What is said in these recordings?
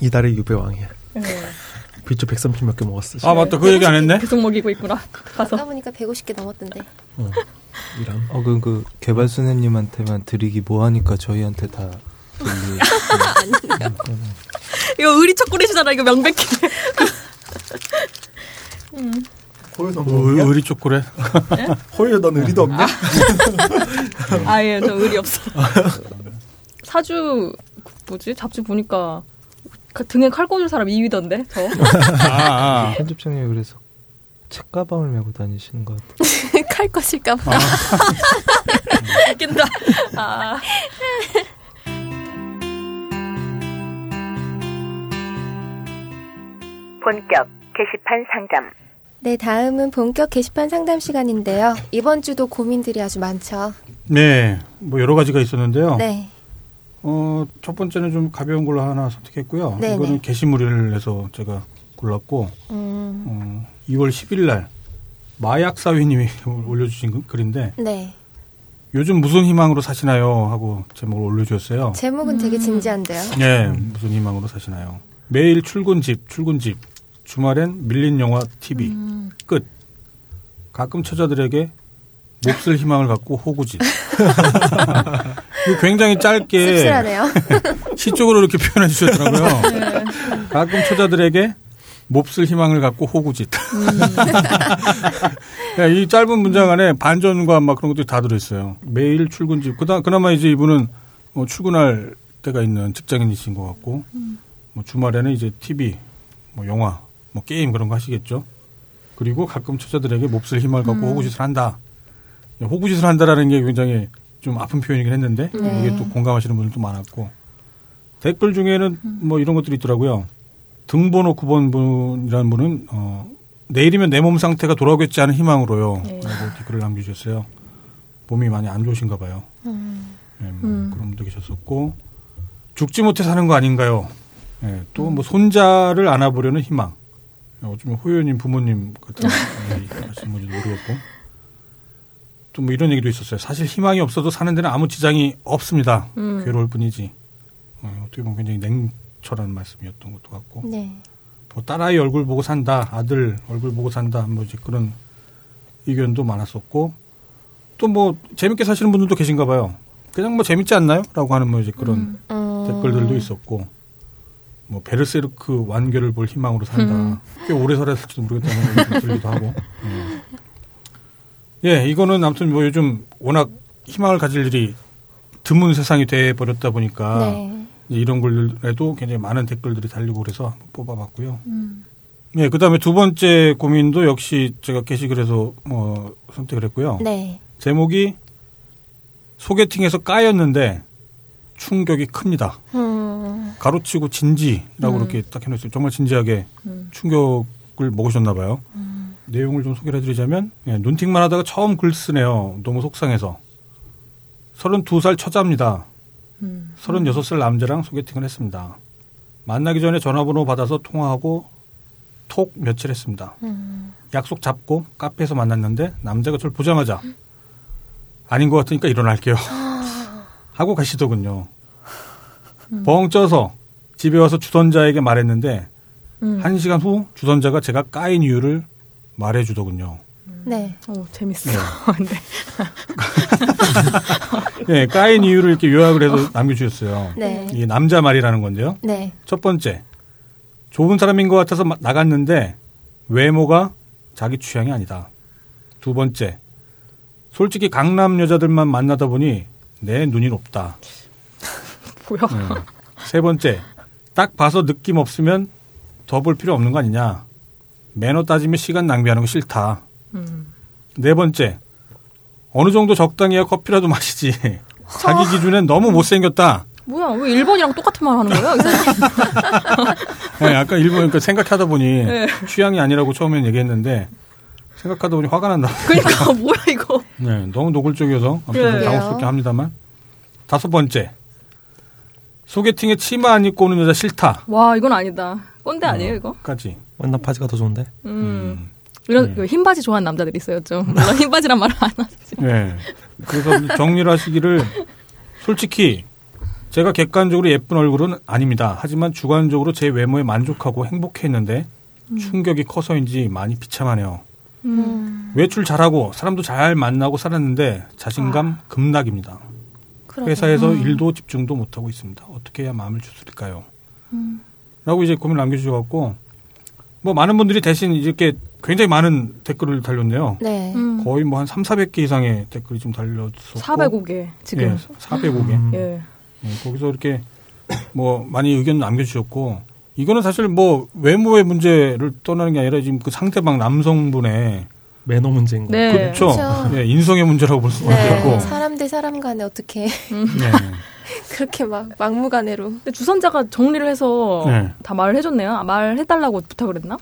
이달의 유배왕이야. 네. 비주 130몇 개 먹었어. 아 맞다 그 얘기 안 했네. 계속 먹이고 있구나. 가서. 아까 보니까 150개 넘었던데. 어, 이런. 어, 그, 그, 개발소녀님한테만 드리기 뭐하니까 저희한테 다 드리. 이거 의리 초콜릿이잖아. 이거 명백해. 호요 너 의- 의리 초콜릿. 호요 넌 의리도 없냐? 아예 저 의리 없어. 사주 뭐지 잡지 보니까 그 등에 칼 꽂을 사람 2위던데 저. 아, 아. 편집장님이 그래서 책 가방을 메고 다니시는 것 같아요. 칼 것일까봐. 웃긴다. 아. 본격 게시판 상담. 네, 다음은 본격 게시판 상담 시간인데요. 이번 주도 고민들이 아주 많죠. 네, 뭐 여러 가지가 있었는데요. 네. 어, 첫 번째는 좀 가벼운 걸로 하나 선택했고요. 네, 이거는 네. 게시물을 해서 제가 골랐고, 음, 어, 2월 10일 날 마약사위님이 올려주신 그- 글인데 네. 요즘 무슨 희망으로 사시나요? 하고 제목을 올려주셨어요. 제목은 되게 진지한데요. 네, 무슨 희망으로 사시나요? 매일 출근집, 출근집. 주말엔 밀린 영화 TV. 끝. 가끔 처자들에게 몹쓸 희망을 갖고 호구짓. 굉장히 짧게 씁쓸하네요. 시적으로 이렇게 표현해 주셨더라고요. 가끔 처자들에게 몹쓸 희망을 갖고 호구짓. 야, 이 짧은 문장 안에 반전과 막 그런 것들이 다 들어있어요. 매일 출근집. 그다, 그나마 이제 이분은 뭐 출근할 때가 있는 직장인이신 것 같고, 뭐 주말에는 이제 TV, 뭐 영화, 뭐 게임 그런 거 하시겠죠. 그리고 가끔 처자들에게 몹쓸 희망을 갖고 호구짓을 한다. 호구짓을 한다라는 게 굉장히 좀 아픈 표현이긴 했는데, 네. 이게 또 공감하시는 분들도 많았고, 댓글 중에는 뭐 이런 것들이 있더라고요. 등번호 9번 분이라는 분은 어, 내일이면 내 몸 상태가 돌아오겠지 하는 희망으로요. 네. 라고 댓글을 남겨주셨어요. 몸이 많이 안 좋으신가 봐요. 음, 네, 뭐 음. 그런 분도 계셨었고 죽지 못해 사는 거 아닌가요? 네, 또뭐 손자를 안아보려는 희망. 어쩌면 호연님 부모님 같은 얘기 하시는 건지도 모르겠고 또 뭐 이런 얘기도 있었어요. 사실 희망이 없어도 사는 데는 아무 지장이 없습니다. 음. 괴로울 뿐이지. 어, 어떻게 보면 굉장히 냉철한 말씀이었던 것도 같고 네. 뭐 딸아이 얼굴 보고 산다, 아들 얼굴 보고 산다, 뭐 이제 그런 의견도 많았었고 또 뭐 재밌게 사시는 분들도 계신가 봐요. 그냥 뭐 재밌지 않나요?라고 하는 뭐 이제 그런 음, 댓글들도 있었고 뭐 베르세르크 완결을 볼 희망으로 산다. 꽤 오래 살았을지도 모르겠다는 생각이 들기도 하고. 음. 예, 이거는 아무튼 뭐 요즘 워낙 희망을 가질 일이 드문 세상이 돼 버렸다 보니까 네. 이런 글에도 굉장히 많은 댓글들이 달리고 그래서 뽑아봤고요. 음. 네, 그 다음에 두 번째 고민도 역시 제가 게시글에서 뭐 선택을 했고요. 네. 제목이 소개팅에서 까였는데 충격이 큽니다. 음, 가로치고 진지라고 음. 이렇게 딱 해놓았어요. 정말 진지하게 음. 충격을 먹으셨나 봐요. 내용을 좀 소개를 해드리자면 예, 눈팅만 하다가 처음 글 쓰네요. 너무 속상해서. 32살 처자입니다. 음. 36살 남자랑 소개팅을 했습니다. 만나기 전에 전화번호 받아서 통화하고 톡 며칠 했습니다. 음, 약속 잡고 카페에서 만났는데 남자가 저를 보자마자 아닌 것 같으니까 일어날게요. 하고 가시더군요. 벙 쪄서 집에 와서 주선자에게 말했는데 음. 한 시간 후 주선자가 제가 까인 이유를 말해주더군요. 네. 오, 재밌어. 네. 근데 네, 까인 이유를 이렇게 요약을 해서 남겨주셨어요. 네. 이게 남자 말이라는 건데요. 네. 첫 번째, 좋은 사람인 것 같아서 마- 나갔는데 외모가 자기 취향이 아니다. 두 번째, 솔직히 강남 여자들만 만나다 보니 내 눈이 높다. 뭐야? 네. 세 번째, 딱 봐서 느낌 없으면 더 볼 필요 없는 거 아니냐. 매너 따지면 시간 낭비하는 거 싫다. 음. 네 번째, 어느 정도 적당해야 커피라도 마시지. 자기 기준엔 너무 못생겼다. 뭐야? 왜 1번이랑 똑같은 말 하는 거야? 이 사람? 네, 아까 일본 그러니까 생각하다 보니 네. 취향이 아니라고 처음엔 얘기했는데 생각하다 보니 화가 난다. 그러니까 뭐야 이거? 네, 너무 노골적이어서 아무튼 네. 당혹스럽게 합니다만. 다섯 번째. 소개팅에 치마 안 입고 오는 여자 싫다. 와 이건 아니다. 꼰대 아니에요 이거? 까지. 완나 바지가 더 좋은데? 음. 이런 네. 흰 바지 좋아하는 남자들이 있어요 좀. 물론 흰 바지란 말을 안 하지. 네. 그래서 정리를 하시기를 솔직히 제가 객관적으로 예쁜 얼굴은 아닙니다. 하지만 주관적으로 제 외모에 만족하고 행복해했는데 충격이 커서인지 많이 비참하네요. 음. 외출 잘하고 사람도 잘 만나고 살았는데 자신감 급락입니다. 그러게요. 회사에서 일도 집중도 못하고 있습니다. 어떻게 해야 마음을 추스릴까요? 라고 이제 고민 남겨주셔갖고 뭐 많은 분들이 대신 이렇게 굉장히 많은 댓글을 달렸네요. 네. 음. 거의 뭐 한 3, 400개 이상의 댓글이 좀 달렸었고 405개 지금. 예, 405개. 음. 예. 예, 거기서 이렇게 뭐 많이 의견 남겨 주셨고 이거는 사실 뭐 외모의 문제를 떠나는 게 아니라 지금 그 상대방 남성분의 매너 문제인 거. 네. 그렇죠. 그렇죠. 예, 인성의 문제라고 볼 수가 네. 있고. 사람 대 사람 간에 어떻게 네. 그렇게 막 막무가내로. 근데 주선자가 정리를 해서 네. 다 말을 해줬네요. 아, 말해달라고 부탁을 했나?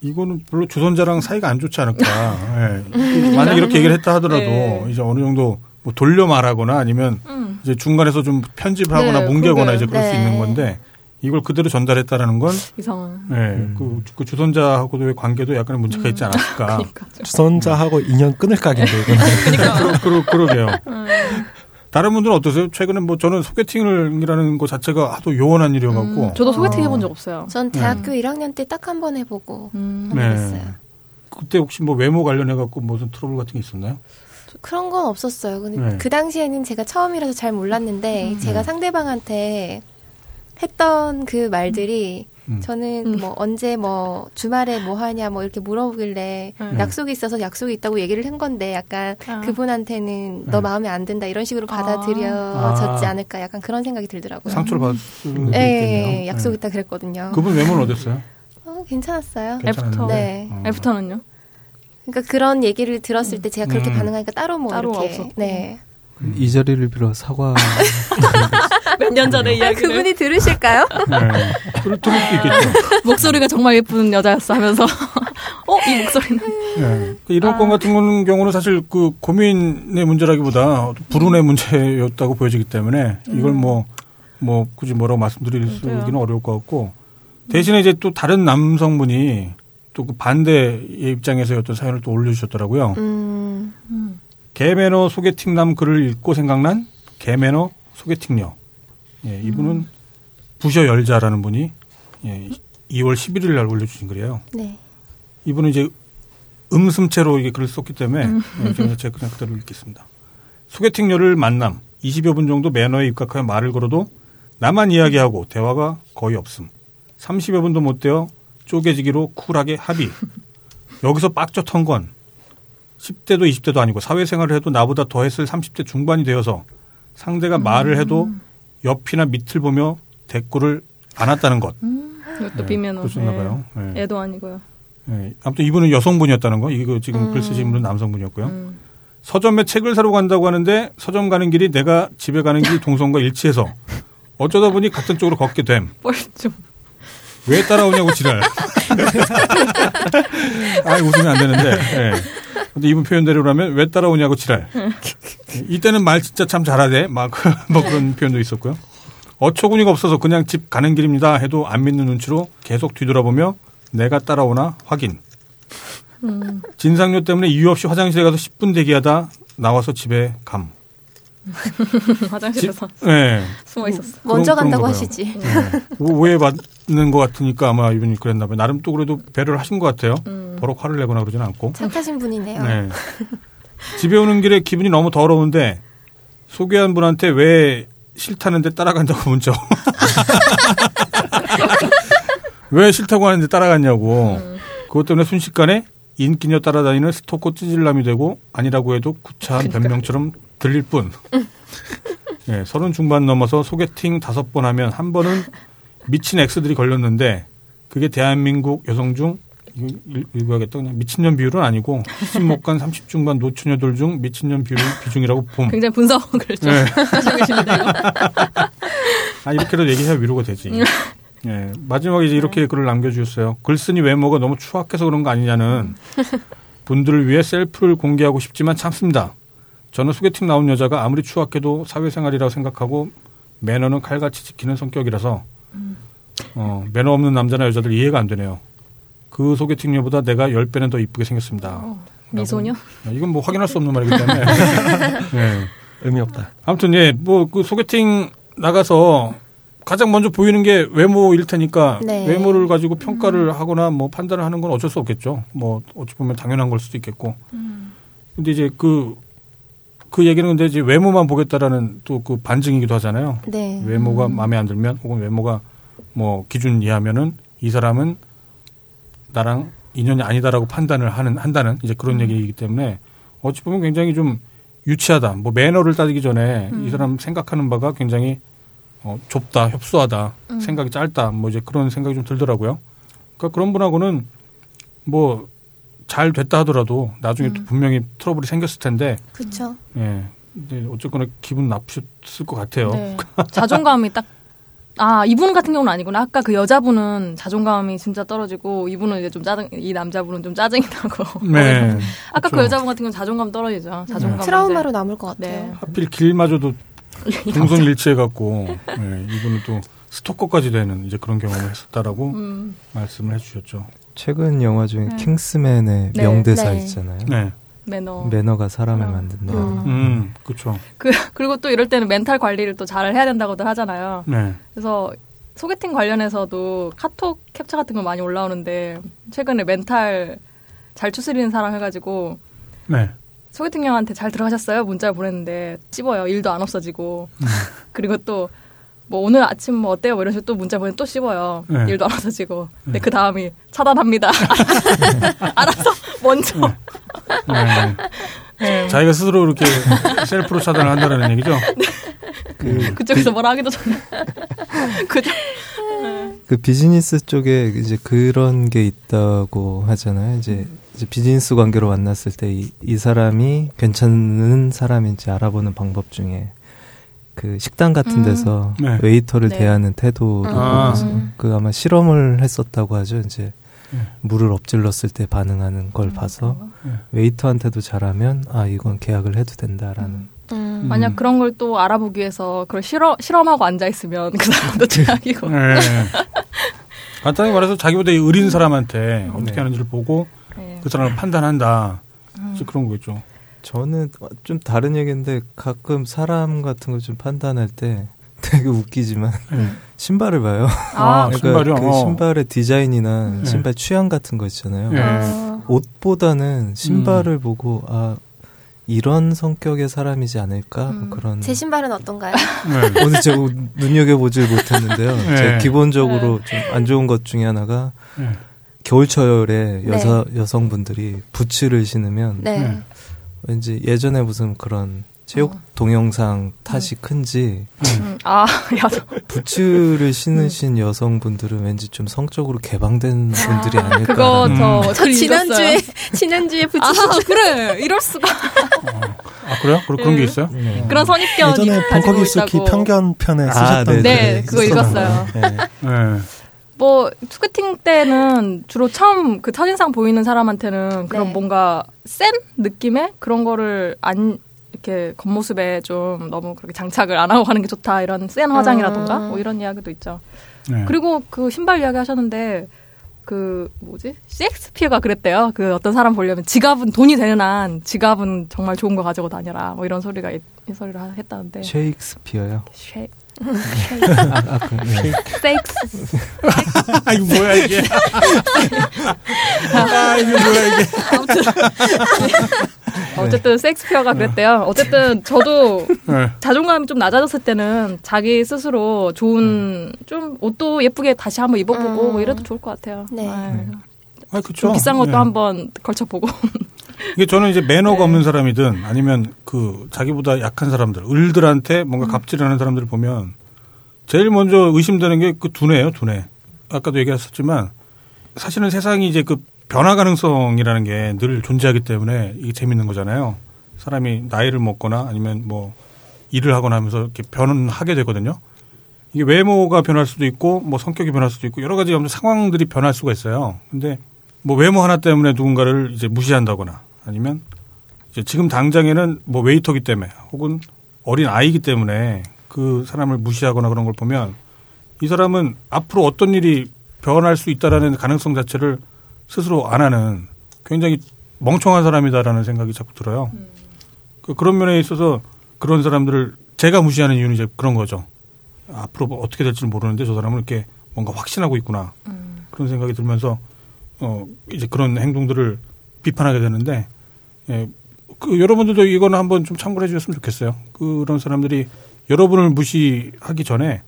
이거는 별로 주선자랑 사이가 안 좋지 않을까. 예. 만약 이렇게 얘기를 했다 하더라도 네. 이제 어느 정도 뭐 돌려 말하거나 아니면 음. 이제 중간에서 좀 편집하거나 네, 뭉개거나 그러게요. 이제 그럴 수 네. 있는 건데 이걸 그대로 전달했다라는 건 이상한. 예, 그, 그 주선자하고도의 관계도 약간의 문제가 있지 않았을까. 그러니까. 주선자하고 인연 끊을 각인데 이거는. 그러, 그러, 그러 게요. 음. 다른 분들은 어떠세요? 최근에 뭐 저는 소개팅이라는 것 자체가 하도 요원한 일이어갖고. 음, 저도 소개팅 해본 적 없어요. 전 대학교 1학년 때 딱 한 번 해보고 음. 네. 했어요. 그때 혹시 뭐 외모 관련해갖고 무슨 트러블 같은 게 있었나요? 그런 건 없었어요. 근데 네. 그 당시에는 제가 처음이라서 잘 몰랐는데 제가 상대방한테 했던 그 말들이 음. 저는 음. 뭐 언제 뭐 주말에 뭐 하냐 뭐 이렇게 물어보길래 네. 약속이 있어서 약속이 있다고 얘기를 한 건데 약간 아. 그분한테는 네. 너 마음에 안 든다 이런 식으로 받아들여졌지 아. 않을까 약간 그런 생각이 들더라고요. 상처를 수 있겠네요. 예, 약속 네. 있다 그랬거든요. 그분 외모는 어땠어요? 어, 괜찮았어요. 괜찮았는데? 네. 어. 애프터는요? 그러니까 그런 얘기를 들었을 때 제가 그렇게 음. 반응하니까 따로 뭐 따로 이렇게 없었고. 네. 이 자리를 빌어 사과. 몇 년 전에 아, 그분이 들으실까요? 네. 그럴 들을 수 있겠죠. 목소리가 정말 예쁜 여자였어 하면서 어? 이 목소리는 네. 이런 아. 건 같은 거는 경우는 사실 그 고민의 문제라기보다 불운의 문제였다고 보여지기 때문에 이걸 뭐, 뭐 굳이 뭐라고 말씀드릴 맞아요. 수기는 어려울 것 같고 대신에 이제 또 다른 남성분이 또 그 반대의 입장에서의 어떤 사연을 또 올려주셨더라고요. 음. 개매너 소개팅남 글을 읽고 생각난 개매너 소개팅녀. 예, 이분은 부셔 열자라는 분이 예, 2월 11일 날 올려주신 글이에요. 네. 이분은 이제 음슴체로 이게 글을 썼기 때문에 예, 제가 그냥 그대로 읽겠습니다. 소개팅녀를 만남 20여 분 정도 매너에 입각하여 말을 걸어도 나만 이야기하고 대화가 거의 없음. 30여 분도 못 되어 쪼개지기로 쿨하게 합의. 여기서 빡쩍한 건 10대도 20대도 아니고 사회생활을 해도 나보다 더 했을 30대 중반이 되어서 상대가 말을 해도 옆이나 밑을 보며 대꾸를 안 왔다는 것. 이것도 예, 비면허. 그러셨나 봐요. 예. 애도 아니고요. 예, 아무튼 이분은 여성분이었다는 거. 이거 지금 글 쓰신 분은 남성분이었고요. 음. 서점에 책을 사러 간다고 하는데 서점 가는 길이 내가 집에 가는 길 동선과 일치해서 어쩌다 보니 같은 쪽으로 걷게 됨. 뻘쭘. 왜 따라오냐고 지랄. 아, 웃으면 안 되는데. 예. 근데 이분 표현대로라면 왜 따라오냐고 지랄. 이때는 말 진짜 참 잘하대. 막, 뭐 그런 표현도 있었고요. 어처구니가 없어서 그냥 집 가는 길입니다 해도 안 믿는 눈치로 계속 뒤돌아보며 내가 따라오나 확인. 진상료 때문에 이유 없이 화장실에 가서 10분 대기하다 나와서 집에 감. 화장실에서 예. 숨어 있었어. 먼저 그런 간다고. 하시지. 예. 오해받는 것 같으니까 아마 이분이 그랬나 봐요. 나름 또 그래도 배려를 하신 것 같아요. 음. 버럭 화를 내거나 그러진 않고. 착하신 분이네요. 네. 집에 오는 길에 기분이 너무 더러운데 소개한 분한테 왜 싫다는데 따라간다고 문자. 왜 싫다고 하는데 따라갔냐고. 그것 때문에 순식간에 인기녀 따라다니는 스토커 찌질남이 되고 아니라고 해도 구차한 변명처럼 들릴 뿐. 예, 서른 중반 넘어서 소개팅 다섯 번 하면 한 번은 미친 엑스들이 걸렸는데 그게 대한민국 여성 중 읽- 읽어야겠다 그냥 미친년 비율은 아니고 시집 못간 30 중반 노처녀들 중 미친년 비율 비중이라고 봄. 굉장히 분석을 좀 네. 계십니다. 이거. 아 이렇게라도 얘기해야 위로가 되지. 예, 마지막에 이제 이렇게 글을 남겨주셨어요. 글쓴이 외모가 너무 추악해서 그런 거 아니냐는 분들을 위해 셀프를 공개하고 싶지만 참습니다. 저는 소개팅 나온 여자가 아무리 추악해도 사회생활이라고 생각하고 매너는 칼같이 지키는 성격이라서 어, 매너 없는 남자나 여자들 이해가 안 되네요. 그 소개팅녀보다 내가 10배는 더 이쁘게 생겼습니다. 미소녀? 야, 이건 뭐 확인할 수 없는 말이기 때문에. 예. 의미 없다. 아무튼 예, 뭐 그 소개팅 나가서 가장 먼저 보이는 게 외모일 테니까 네. 외모를 가지고 평가를 하거나 뭐 판단을 하는 건 어쩔 수 없겠죠. 뭐 어찌 보면 당연한 걸 수도 있겠고. 근데 이제 그, 그 얘기는 근데 이제 외모만 보겠다라는 또 그 반증이기도 하잖아요. 네. 외모가 마음에 안 들면 혹은 외모가 뭐 기준 이하면은 이 사람은 나랑 인연이 아니다라고 판단을 하는 한다는 이제 그런 얘기이기 때문에 어찌 보면 굉장히 좀 유치하다. 뭐 매너를 따지기 전에 이 사람 생각하는 바가 굉장히 어, 좁다, 협소하다, 생각이 짧다, 뭐 이제 그런 생각이 좀 들더라고요. 그러니까 그런 분하고는 뭐 잘 됐다 하더라도 나중에 또 분명히 트러블이 생겼을 텐데, 그렇죠. 예. 근데 어쨌거나 기분 나쁘셨을 것 같아요. 네. 자존감이 딱. 아, 이분 같은 경우는 아니구나. 아까 그 여자분은 자존감이 진짜 떨어지고, 이분은 이제 좀 짜증, 이 남자분은 좀 짜증이 나고. 네. 아까 그 그렇죠. 여자분 같은 경우는 자존감 떨어지죠. 자존감. 트라우마로 남을 것 같아요. 네. 하필 길마저도 동선 일치해갖고 예, 이분은 또 스토커까지 되는 이제 그런 경험을 했었다라고 음. 말씀을 해주셨죠. 최근 영화 중에 네. 킹스맨의 네. 명대사 네. 있잖아요. 네, 매너. 매너가 사람을 음. 만든다. 음. 음, 그렇죠. 그, 그리고 또 이럴 때는 멘탈 관리를 또 잘 해야 된다고들 하잖아요. 네, 그래서 소개팅 관련해서도 카톡 캡처 같은 거 많이 올라오는데, 최근에 멘탈 잘 추스리는 사람 해가지고, 네, 소개팅 형한테 잘 들어가셨어요? 문자를 보냈는데, 씹어요. 일도 안 없어지고. 그리고 또, 뭐 오늘 아침 뭐 어때요? 뭐 이런 식으로 또 문자 보내면 또 씹어요. 네. 일도 안 없어지고. 근데 그 다음이 차단합니다. 알아서 먼저. 네. 네. 자기가 스스로 이렇게 셀프로 차단을 한다는 얘기죠. 그, 그쪽에서 뭐라 하기도 전에. 그죠? 그 비즈니스 쪽에 이제 그런 게 있다고 하잖아요. 이제, 이제 비즈니스 관계로 만났을 때 이 이 사람이 괜찮은 사람인지 알아보는 방법 중에 그 식당 같은 음. 데서 네. 웨이터를 네. 대하는 태도를 아. 보면서 음. 그 아마 실험을 했었다고 하죠. 이제 네. 물을 엎질렀을 때 반응하는 걸 봐서 네. 웨이터한테도 잘하면 아 이건 계약을 해도 된다라는 음. 만약 그런 걸 또 알아보기 위해서 그걸 실험, 실험하고 앉아있으면 그 사람도 최악이고. 네. 간단히 말해서 자기보다 이 의린 사람한테 어떻게 네. 하는지를 보고 네. 그 사람을 판단한다. 이제 그런 거겠죠. 저는 좀 다른 얘기인데 가끔 사람 같은 거 좀 판단할 때 되게 웃기지만 네. 신발을 봐요. 아, 아, 신발이요? 그 어. 신발의 디자인이나 네. 신발 취향 같은 거 있잖아요. 네. 어. 옷보다는 신발을 보고 아 이런 성격의 사람이지 않을까 음. 그런 제 신발은 어떤가요? 네. 오늘 제가 눈여겨 보질 못했는데요. 네. 제가 기본적으로 좀 안 좋은 것 중에 하나가 네. 겨울철에 여자 여성분들이 부츠를 신으면 네. 네. 왠지 예전에 무슨 그런 체육 어. 동영상 탓이 큰지 음, 아, 야, 저- 부츠를 신으신 여성분들은 왠지 좀 성적으로 개방된 분들이 아닐까. 그거 저, 음. 저글 지난주에. 지난주에 붙이 아, 그래. 이럴 수가. 아 그래요? 그런 그런 게 있어요? 네. 그런 선입견이 예전에 벙커 기스키 있다고. 편견 편에 아, 쓰셨던 네, 네, 글이 그거. 읽었어요. 네. 네. 뭐 소개팅 때는 주로 처음 그 첫인상 보이는 사람한테는 그런 네. 뭔가 센 느낌의 그런 거를 안 이렇게 겉모습에 좀 너무 그렇게 장착을 안 하고 가는 게 좋다 이런 센 화장이라던가 음. 뭐 이런 이야기도 있죠. 네. 그리고 그 신발 이야기 하셨는데 그 뭐지 셰익스피어가 그랬대요. 그 어떤 사람 보려면 지갑은 돈이 되는 한 지갑은 정말 좋은 거 가지고 다녀라 뭐 이런 소리가 있- 이 소리를 하- 했다는데. 셰익스피어요. 쉐 아, 네. 섹스 아 이거 뭐야 이게? 아 이게 뭐야 이게? 어쨌든 섹스피어가 그랬대요. 어쨌든 저도 네. 자존감이 좀 낮아졌을 때는 자기 스스로 좋은 좀 옷도 예쁘게 다시 한번 입어보고 음. 뭐 이래도 좋을 것 같아요. 네. 아 그렇죠. 좀 비싼 것도 네. 한번 걸쳐보고. 이게 저는 이제 매너가 네. 없는 사람이든 아니면 그 자기보다 약한 사람들, 을들한테 음. 뭔가 갑질하는 사람들을 보면 제일 먼저 의심되는 게 그 두뇌예요, 두뇌. 아까도 얘기했었지만 사실은 세상이 이제 그 변화 가능성이라는 게 늘 존재하기 때문에 이게 재밌는 거잖아요. 사람이 나이를 먹거나 아니면 뭐 일을 하거나 하면서 이렇게 변하게 되거든요. 이게 외모가 변할 수도 있고 뭐 성격이 변할 수도 있고 여러 가지 상황들이 변할 수가 있어요. 근데 뭐 외모 하나 때문에 누군가를 이제 무시한다거나 아니면 지금 당장에는 뭐 웨이터기 때문에 혹은 어린 아이기 때문에 그 사람을 무시하거나 그런 걸 보면 이 사람은 앞으로 어떤 일이 변할 수 있다라는 가능성 자체를 스스로 안 하는 굉장히 멍청한 사람이다라는 생각이 자꾸 들어요. 그 그런 면에 있어서 그런 사람들을 제가 무시하는 이유는 이제 그런 거죠. 앞으로 뭐 어떻게 될지는 모르는데 저 사람은 이렇게 뭔가 확신하고 있구나 음. 그런 생각이 들면서 어 이제 그런 행동들을 비판하게 되는데 예, 그 여러분들도 이거는 한번 좀 참고해 주셨으면 좋겠어요. 그런 사람들이 여러분을 무시하기 전에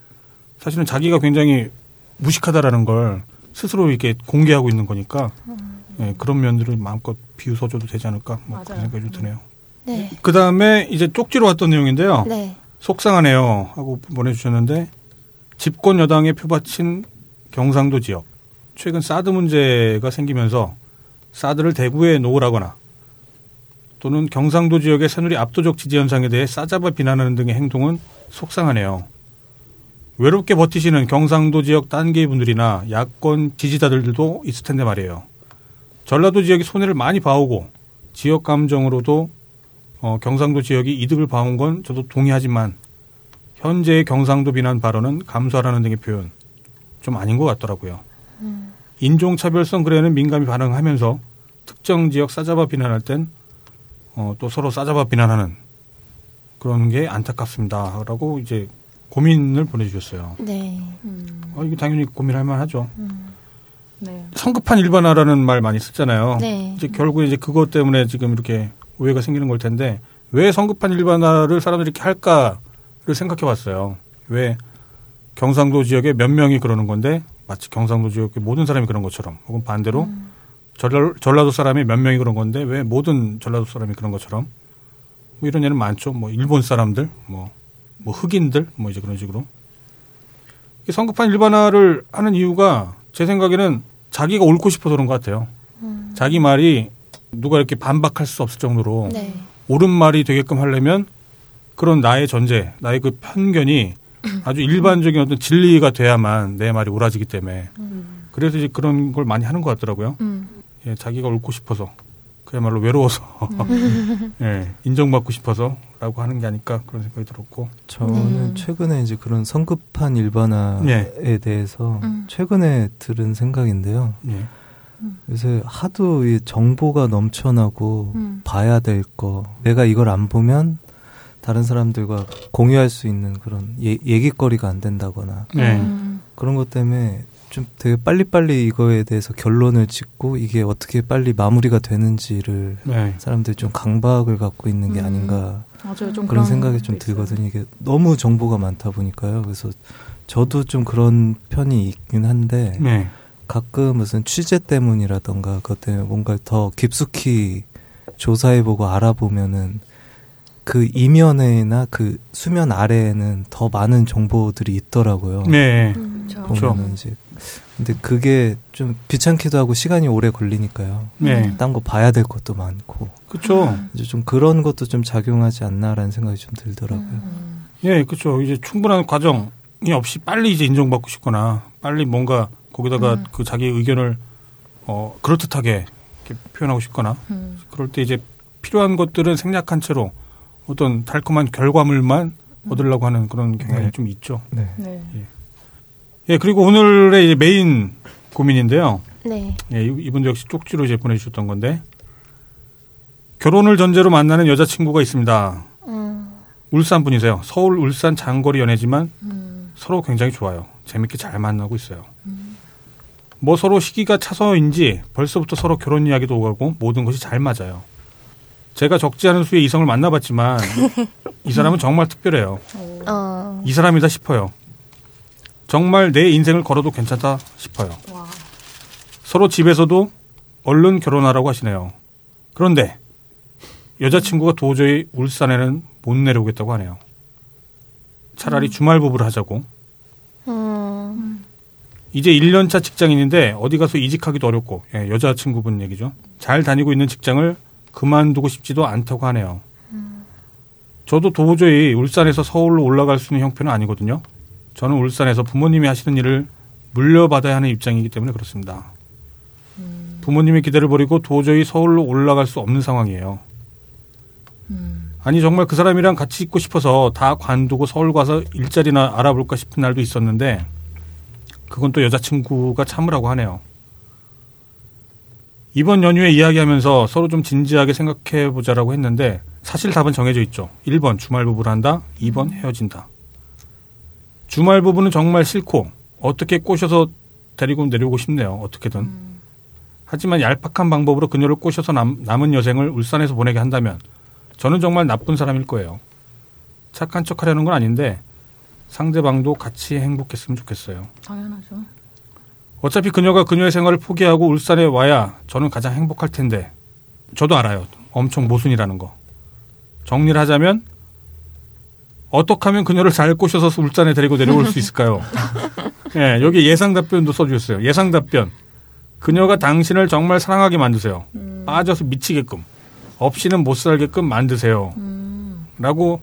사실은 자기가 굉장히 무식하다라는 걸 스스로 이렇게 공개하고 있는 거니까 예, 그런 면들을 마음껏 비웃어줘도 되지 않을까 뭐 그런. 생각이 좀 드네요. 네. 그 다음에 이제 쪽지로 왔던 내용인데요. 네. 속상하네요 하고 보내주셨는데 집권 여당에 표바친 경상도 지역 최근 사드 문제가 생기면서 사드를 대구에 놓으라거나 또는 경상도 지역의 새누리 압도적 지지 현상에 대해 싸잡아 비난하는 등의 행동은 속상하네요. 외롭게 버티시는 경상도 지역 딴개이 분들이나 야권 지지자들도 있을 텐데 말이에요. 전라도 지역이 손해를 많이 봐오고 지역 감정으로도 어, 경상도 지역이 이득을 봐온 건 저도 동의하지만 현재의 경상도 비난 발언은 감수하라는 등의 표현 좀 아닌 것 같더라고요. 인종차별성 글에는 민감히 반응하면서 특정 지역 싸잡아 비난할 땐 어, 또 서로 싸잡아 비난하는 그런 게 안타깝습니다라고 이제 고민을 보내주셨어요. 네. 음. 어, 이거 당연히 고민할 만하죠. 네. 성급한 일반화라는 말 많이 쓰잖아요. 네. 이제 결국 이제 그것 때문에 지금 이렇게 오해가 생기는 걸 텐데 왜 성급한 일반화를 사람들이 이렇게 할까를 생각해 봤어요. 왜 경상도 지역에 몇 명이 그러는 건데 마치 경상도 지역의 모든 사람이 그런 것처럼 혹은 반대로 전라, 전라도 사람이 몇 명이 그런 건데 왜 모든 전라도 사람이 그런 것처럼 뭐 이런 예는 많죠. 뭐 일본 사람들, 뭐, 뭐 흑인들, 뭐 이제 그런 식으로. 이 성급한 일반화를 하는 이유가 제 생각에는 자기가 옳고 싶어서 그런 것 같아요. 자기 말이 누가 이렇게 반박할 수 없을 정도로 네. 옳은 말이 되게끔 하려면 그런 나의 전제, 나의 그 편견이 아주 일반적인 어떤 진리가 돼야만 내 말이 옳아지기 때문에 그래서 이제 그런 걸 많이 하는 것 같더라고요. 음. 예, 자기가 옳고 싶어서 그야말로 외로워서 예, 인정받고 싶어서라고 하는 게 아닐까 그런 생각이 들었고 저는 네. 최근에 이제 그런 성급한 일반화에 네. 대해서 음. 최근에 들은 생각인데요. 예, 요새 하도 이 정보가 넘쳐나고 음. 봐야 될 거, 내가 이걸 안 보면 다른 사람들과 공유할 수 있는 그런 예, 얘기거리가 안 된다거나 네. 음. 그런 것 때문에 좀 되게 빨리빨리 이거에 대해서 결론을 짓고 이게 어떻게 빨리 마무리가 되는지를 네. 사람들이 좀 강박을 갖고 있는 게 음. 아닌가 맞아요. 좀 그런 생각이 게 좀. 들거든요. 이게 너무 정보가 많다 보니까요. 그래서 저도 좀 그런 편이 있긴 한데 네. 가끔 무슨 취재 때문이라던가 그것 때문에 뭔가 더 깊숙이 조사해보고 알아보면은 그 이면에나 그 수면 아래에는 더 많은 정보들이 있더라고요. 네. 그렇죠. 보면은 이제 근데 그게 좀 귀찮기도 하고 시간이 오래 걸리니까요. 네. 딴거 봐야 될 것도 많고 그렇죠. 이제 좀 그런 것도 좀 작용하지 않나라는 생각이 좀 들더라고요. 예, 그렇죠. 이제 충분한 과정이 없이 빨리 이제 인정받고 싶거나 빨리 뭔가 거기다가 음. 그 자기 의견을 어 그럴듯하게 이렇게 표현하고 싶거나 음. 그럴 때 이제 필요한 것들은 생략한 채로 어떤 달콤한 결과물만 얻으려고 하는 그런 경향이 네. 좀 있죠. 네. 네. 예, 그리고 오늘의 메인 고민인데요. 네. 예, 이- 이분도 역시 쪽지로 이제 보내주셨던 건데 결혼을 전제로 만나는 여자친구가 있습니다. 음. 울산 분이세요. 서울 울산 장거리 연애지만 음. 서로 굉장히 좋아요. 재밌게 잘 만나고 있어요. 뭐 서로 시기가 차서인지 벌써부터 서로 결혼 이야기도 오가고 모든 것이 잘 맞아요. 제가 적지 않은 수의 이성을 만나봤지만 이 사람은 정말 특별해요. 어. 이 사람이다 싶어요. 정말 내 인생을 걸어도 괜찮다 싶어요. 와. 서로 집에서도 얼른 결혼하라고 하시네요. 그런데 여자친구가 도저히 울산에는 못 내려오겠다고 하네요. 차라리 주말 부부를 하자고. 음. 이제 1년차 직장인인데 어디 가서 이직하기도 어렵고 예, 여자친구분 얘기죠. 잘 다니고 있는 직장을 그만두고 싶지도 않다고 하네요. 저도 도저히 울산에서 서울로 올라갈 수 있는 형편은 아니거든요. 저는 울산에서 부모님이 하시는 일을 물려받아야 하는 입장이기 때문에 그렇습니다. 부모님의 기대를 버리고 도저히 서울로 올라갈 수 없는 상황이에요. 음. 아니 정말 그 사람이랑 같이 있고 싶어서 다 관두고 서울 가서 일자리나 알아볼까 싶은 날도 있었는데 그건 또 여자친구가 참으라고 하네요. 이번 연휴에 이야기하면서 서로 좀 진지하게 생각해 보자라고 했는데 사실 답은 정해져 있죠. 1번 주말 부부를 한다. 2번 헤어진다. 주말 부부는 정말 싫고 어떻게 꼬셔서 데리고 내려오고 싶네요. 어떻게든. 음. 하지만 얄팍한 방법으로 그녀를 꼬셔서 남, 남은 여생을 울산에서 보내게 한다면 저는 정말 나쁜 사람일 거예요. 착한 척 하려는 건 아닌데 상대방도 같이 행복했으면 좋겠어요. 당연하죠. 어차피 그녀가 그녀의 생활을 포기하고 울산에 와야 저는 가장 행복할 텐데 저도 알아요. 엄청 모순이라는 거. 정리를 하자면 어떻게 하면 그녀를 잘 꼬셔서 울산에 데리고 내려올 수 있을까요? 예, 여기 예상 답변도 써주셨어요. 예상 답변. 그녀가 당신을 정말 사랑하게 만드세요. 빠져서 미치게끔. 없이는 못 살게끔 만드세요. 음. 라고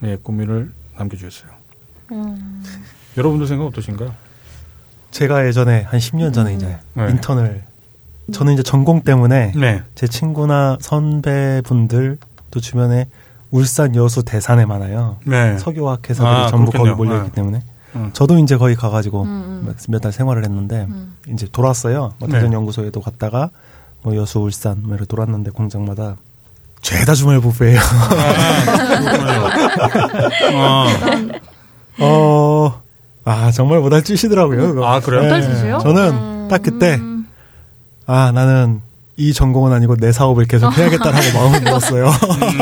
네, 고민을 남겨주셨어요. 여러분들 생각 어떠신가요? 제가 예전에 한 10년 전에 이제 네. 인턴을 저는 이제 전공 때문에 네. 제 친구나 선배분들 또 주변에 울산 여수 대산에 많아요. 네. 석유화학 회사들이 아, 전부 그렇겠네요. 거기 몰려있기 네. 때문에 음. 저도 이제 거기 가가지고 음, 몇달 생활을 했는데 음. 이제 돌았어요. 뭐 네. 대전 연구소에도 갔다가 뭐 여수 울산 뭐 이렇게 돌았는데 공장마다 죄다 주말 부부예요. 아, 어, 아 정말 못할 짓이더라고요. 그거. 아, 그래요? 못할 짓이에요? 저는 딱 그때 음. 아 나는 이 전공은 아니고 내 사업을 계속 해야겠다라고 마음을 먹었어요.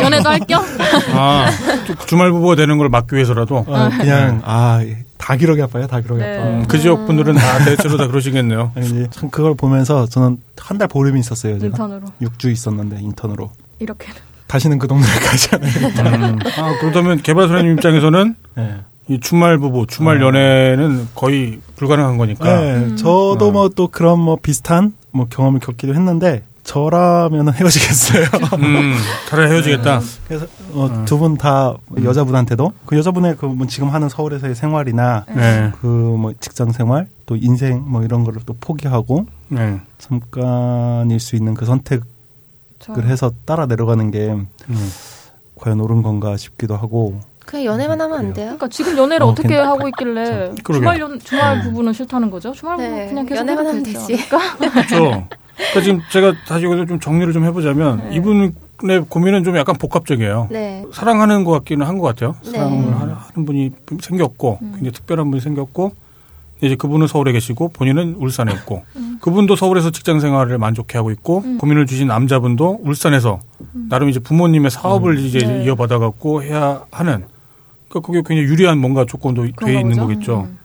연애도 할 겸? 아, 주- 주말 부부가 되는 걸 막기 위해서라도 아, 그냥 아 다 기록이 아파요, 다 기록이 네. 아파. 음, 그 지역 분들은 다 대체로 다 그러시겠네요. 아니, 이제 참 그걸 보면서 저는 한 달 보름이 있었어요. 제가 인턴으로. 6주 있었는데 인턴으로 이렇게는. 다시는 그 동네를 가지 않아요. 음. 아, 그렇다면 개발 소장님 입장에서는 네. 이 주말 부부, 주말 연애는 거의 불가능한 거니까. 네, 저도 음. 뭐또 그런 뭐 비슷한 뭐 경험을 겪기도 했는데 저라면은 헤어지겠어요. 음, 차라리 헤어지겠다. 그래서 음. 두분 다 여자분한테도 그 여자분의 그 뭐 지금 하는 서울에서의 생활이나 네. 그뭐 직장 생활 또 인생 뭐 이런 거를 또 포기하고 네. 잠깐일 수 있는 그 선택을 저- 해서 따라 내려가는 게 음. 과연 옳은 건가 싶기도 하고 그냥 연애만 하면 안 돼요? 그러니까 지금 연애를 어, 어, 떻게 괜찮- 하고 있길래 그러게. 주말 연 주말 부부는 싫다는 거죠? 주말 부부 네, 그냥 계속 연애만 하면 되지? 그렇죠. 그러니까 지금 제가 다시 여기서 좀 정리를 좀 해보자면 네. 이분의 고민은 좀 약간 복합적이에요. 네. 사랑하는 것 같기는 한 것 같아요. 네. 사랑을 하는 하는 분이 생겼고 음. 굉장히 특별한 분이 생겼고 이제 그분은 서울에 계시고 본인은 울산에 있고 음. 그분도 서울에서 직장 생활을 만족해 하고 있고 고민을 주신 남자분도 울산에서 나름 이제 부모님의 사업을 이제 음. 네. 이어받아 갖고 해야 하는 그러니까 그게 굉장히 유리한 뭔가 조건도 돼 있는 보죠? 거겠죠. 음.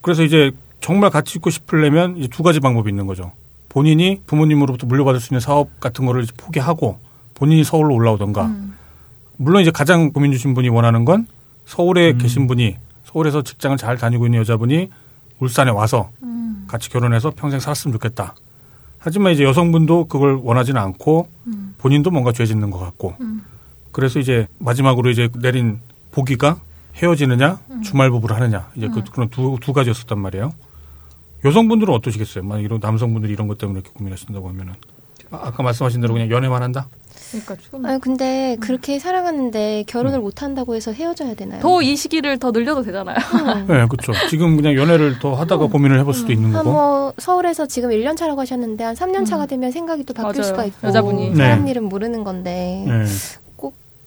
그래서 이제 정말 같이 있고 싶으려면 이제 두 가지 방법이 있는 거죠. 본인이 부모님으로부터 물려받을 수 있는 사업 같은 거를 이제 포기하고 본인이 서울로 올라오던가. 음. 물론 이제 가장 고민 주신 분이 원하는 건 서울에 계신 분이 서울에서 직장을 잘 다니고 있는 여자분이 울산에 와서 음. 같이 결혼해서 평생 살았으면 좋겠다. 하지만 이제 여성분도 그걸 원하지는 않고 음. 본인도 뭔가 죄 짓는 것 같고 음. 그래서 이제 마지막으로 이제 내린 보기가 헤어지느냐 음. 주말 부부를 하느냐 이제 그 그런 두, 두 가지였었단 말이에요. 여성분들은 어떠시겠어요? 만약 이런 남성분들이 이런 것 때문에 이렇게 고민하신다고 하면은 아, 아까 말씀하신 대로 그냥 연애만 한다? 그러니까 지금 아니 근데 그렇게 사랑하는데 결혼을 못 한다고 해서 헤어져야 되나요? 더 이 시기를 더 늘려도 되잖아요. 네, 그렇죠. 지금 그냥 연애를 더 하다가 고민을 해볼 수도 있는 한 거고. 뭐 서울에서 지금 1년 차라고 하셨는데 한 3년 차가 되면 생각이 또 바뀔 맞아요. 수가 있고 여자분이. 사람 네. 일은 모르는 건데 네.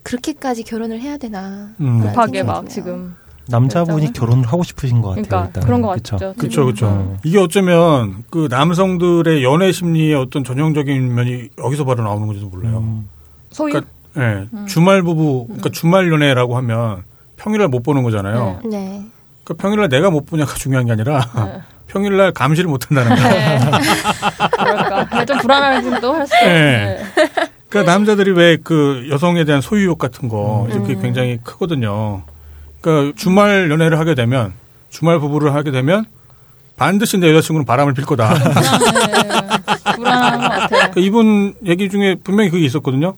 꼭 그렇게까지 결혼을 해야 되나? 음. 급하게 막. 지금 남자분이? 결혼을 하고 싶으신 것 같아요. 그러니까 일단. 그런 것 그쵸? 같죠. 그렇죠. 그렇죠. 음. 이게 어쩌면 그 남성들의 연애 심리의 어떤 전형적인 면이 여기서 바로 나오는 건지도 몰라요. 음. 소유 그러니까 예, 주말 부부, 그러니까 주말 연애라고 하면 평일날 못 보는 거잖아요. 네. 그러니까 평일날 내가 못 보냐가 중요한 게 아니라 네. 평일날 감시를 못 한다는 거예요. 네. 그러니까 좀 불안하기도 할 수. 네. 그러니까 남자들이 왜 그 여성에 대한 소유욕 같은 거 이렇게 굉장히 크거든요. 그러니까 주말 연애를 하게 되면 주말 부부를 하게 되면 반드시 내 여자친구는 바람을 필 거다. 네. 불안한 것 같아요. 그러니까 이분 얘기 중에 분명히 그게 있었거든요.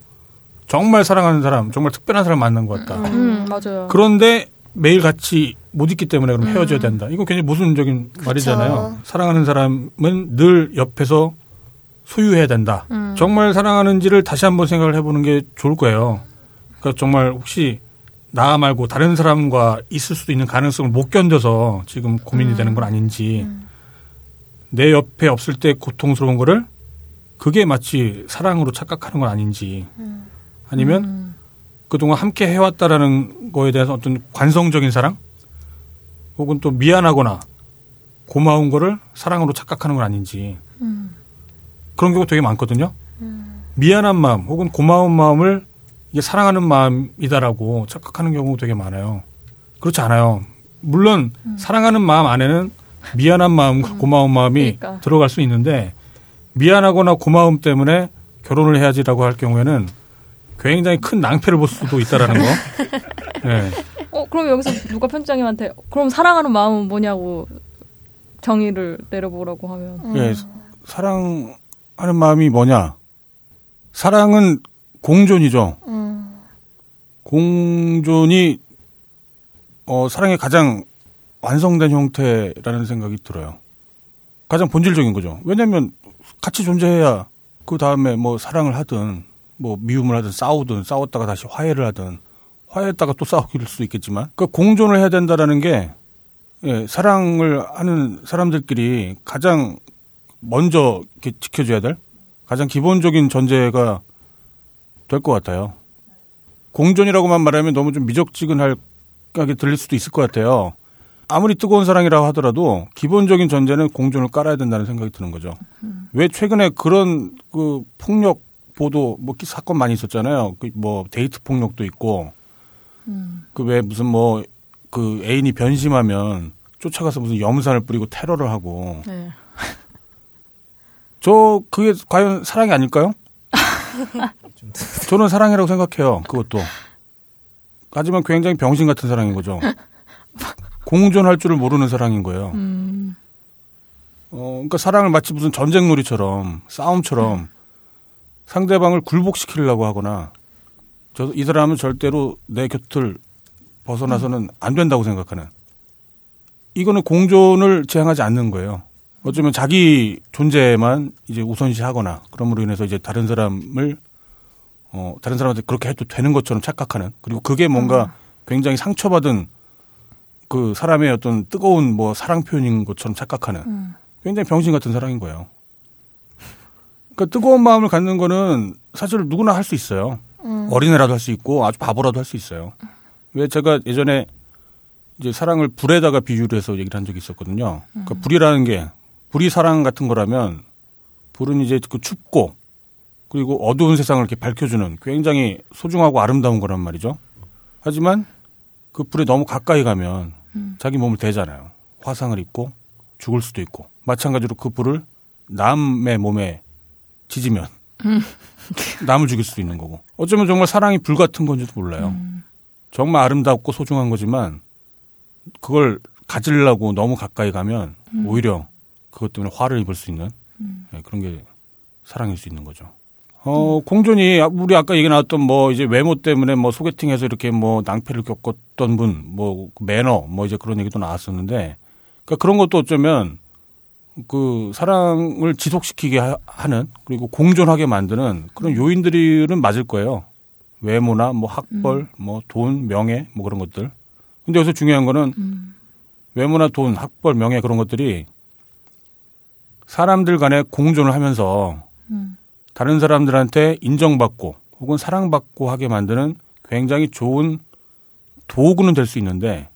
정말 사랑하는 사람, 정말 특별한 사람 만난 것 같다. 음 맞아요. 그런데 매일 같이 못 있기 때문에 그럼 헤어져야 된다. 이거 굉장히 모순적인 말이잖아요. 사랑하는 사람은 늘 옆에서 소유해야 된다. 음. 정말 사랑하는지를 다시 한번 생각을 해보는 게 좋을 거예요. 그러니까 정말 혹시 나 말고 다른 사람과 있을 수도 있는 가능성을 못 견뎌서 지금 고민이 되는 건 아닌지 내 옆에 없을 때 고통스러운 거를 그게 마치 사랑으로 착각하는 건 아닌지 아니면 음. 그동안 함께 해왔다라는 거에 대해서 어떤 관성적인 사랑 혹은 또 미안하거나 고마운 거를 사랑으로 착각하는 건 아닌지 그런 경우 되게 많거든요. 미안한 마음 혹은 고마운 마음을 이게 사랑하는 마음이다라고 착각하는 경우 되게 많아요. 그렇지 않아요. 물론 사랑하는 마음 안에는 미안한 마음과 고마운 마음이 그러니까. 들어갈 수 있는데 미안하거나 고마움 때문에 결혼을 해야지라고 할 경우에는 굉장히 큰 낭패를 볼 수도 있다라는 거. 네. 어, 그럼 여기서 누가 편집장님한테 그럼 사랑하는 마음은 뭐냐고 정의를 내려보라고 하면 예, 사랑 하는 마음이 뭐냐? 사랑은 공존이죠. 음. 공존이 어, 사랑의 가장 완성된 형태라는 생각이 들어요. 가장 본질적인 거죠. 왜냐하면 같이 존재해야 그 다음에 뭐 사랑을 하든 뭐 미움을 하든 싸우든 싸웠다가 다시 화해를 하든 화해했다가 또 싸우길 수도 있겠지만 그 공존을 해야 된다라는 게 예, 사랑을 하는 사람들끼리 가장 먼저 지켜줘야 될 가장 기본적인 전제가 될 것 같아요. 공존이라고만 말하면 너무 좀 미적지근하게 들릴 수도 있을 것 같아요. 아무리 뜨거운 사랑이라고 하더라도 기본적인 전제는 공존을 깔아야 된다는 생각이 드는 거죠. 왜 최근에 그런 그 폭력 보도 뭐 기- 사건 많이 있었잖아요. 그 뭐 데이트 폭력도 있고 그왜 무슨 뭐 그 애인이 변심하면 쫓아가서 무슨 염산을 뿌리고 테러를 하고 네. 저 그게 과연 사랑이 아닐까요? 저는 사랑이라고 생각해요. 그것도. 하지만 굉장히 병신 같은 사랑인 거죠. 공존할 줄을 모르는 사랑인 거예요. 음, 어, 그러니까 사랑을 마치 무슨 전쟁놀이처럼 싸움처럼 상대방을 굴복시키려고 하거나 저 이 사람은 절대로 내 곁을 벗어나서는 안 된다고 생각하는 이거는 공존을 지향하지 않는 거예요. 어쩌면 자기 존재만 이제 우선시하거나 그럼으로 인해서 이제 다른 사람을 어 다른 사람한테 그렇게 해도 되는 것처럼 착각하는 그리고 그게 뭔가 굉장히 상처받은 그 사람의 어떤 뜨거운 뭐 사랑 표현인 것처럼 착각하는 굉장히 병신 같은 사랑인 거예요. 그러니까 뜨거운 마음을 갖는 거는 사실 누구나 할 수 있어요. 어린애라도 할 수 있고 아주 바보라도 할 수 있어요. 왜 제가 예전에 이제 사랑을 불에다가 비유를 해서 얘기를 한 적이 있었거든요. 그러니까 불이라는 게 불이 사랑 같은 거라면 불은 이제 그 춥고 그리고 어두운 세상을 이렇게 밝혀주는 굉장히 소중하고 아름다운 거란 말이죠. 하지만 그 불에 너무 가까이 가면 자기 몸을 대잖아요. 화상을 입고 죽을 수도 있고 마찬가지로 그 불을 남의 몸에 지지면 남을 죽일 수도 있는 거고 어쩌면 정말 사랑이 불 같은 건지도 몰라요. 정말 아름답고 소중한 거지만 그걸 가지려고 너무 가까이 가면 오히려 그것 때문에 화를 입을 수 있는 네, 그런 게 사랑일 수 있는 거죠. 어, 공존이 우리 아까 얘기 나왔던 뭐 이제 외모 때문에 뭐 소개팅에서 이렇게 뭐 낭패를 겪었던 분, 뭐 매너, 뭐 이제 그런 얘기도 나왔었는데, 그러니까 그런 것도 어쩌면 그 사랑을 지속시키게 하- 하는 그리고 공존하게 만드는 그런 요인들은 맞을 거예요. 외모나 뭐 학벌, 뭐 돈, 명예, 뭐 그런 것들. 근데 여기서 중요한 거는 외모나 돈, 학벌, 명예 그런 것들이 사람들 간에 공존을 하면서 다른 사람들한테 인정받고 혹은 사랑받고 하게 만드는 굉장히 좋은 도구는 될 수 있는데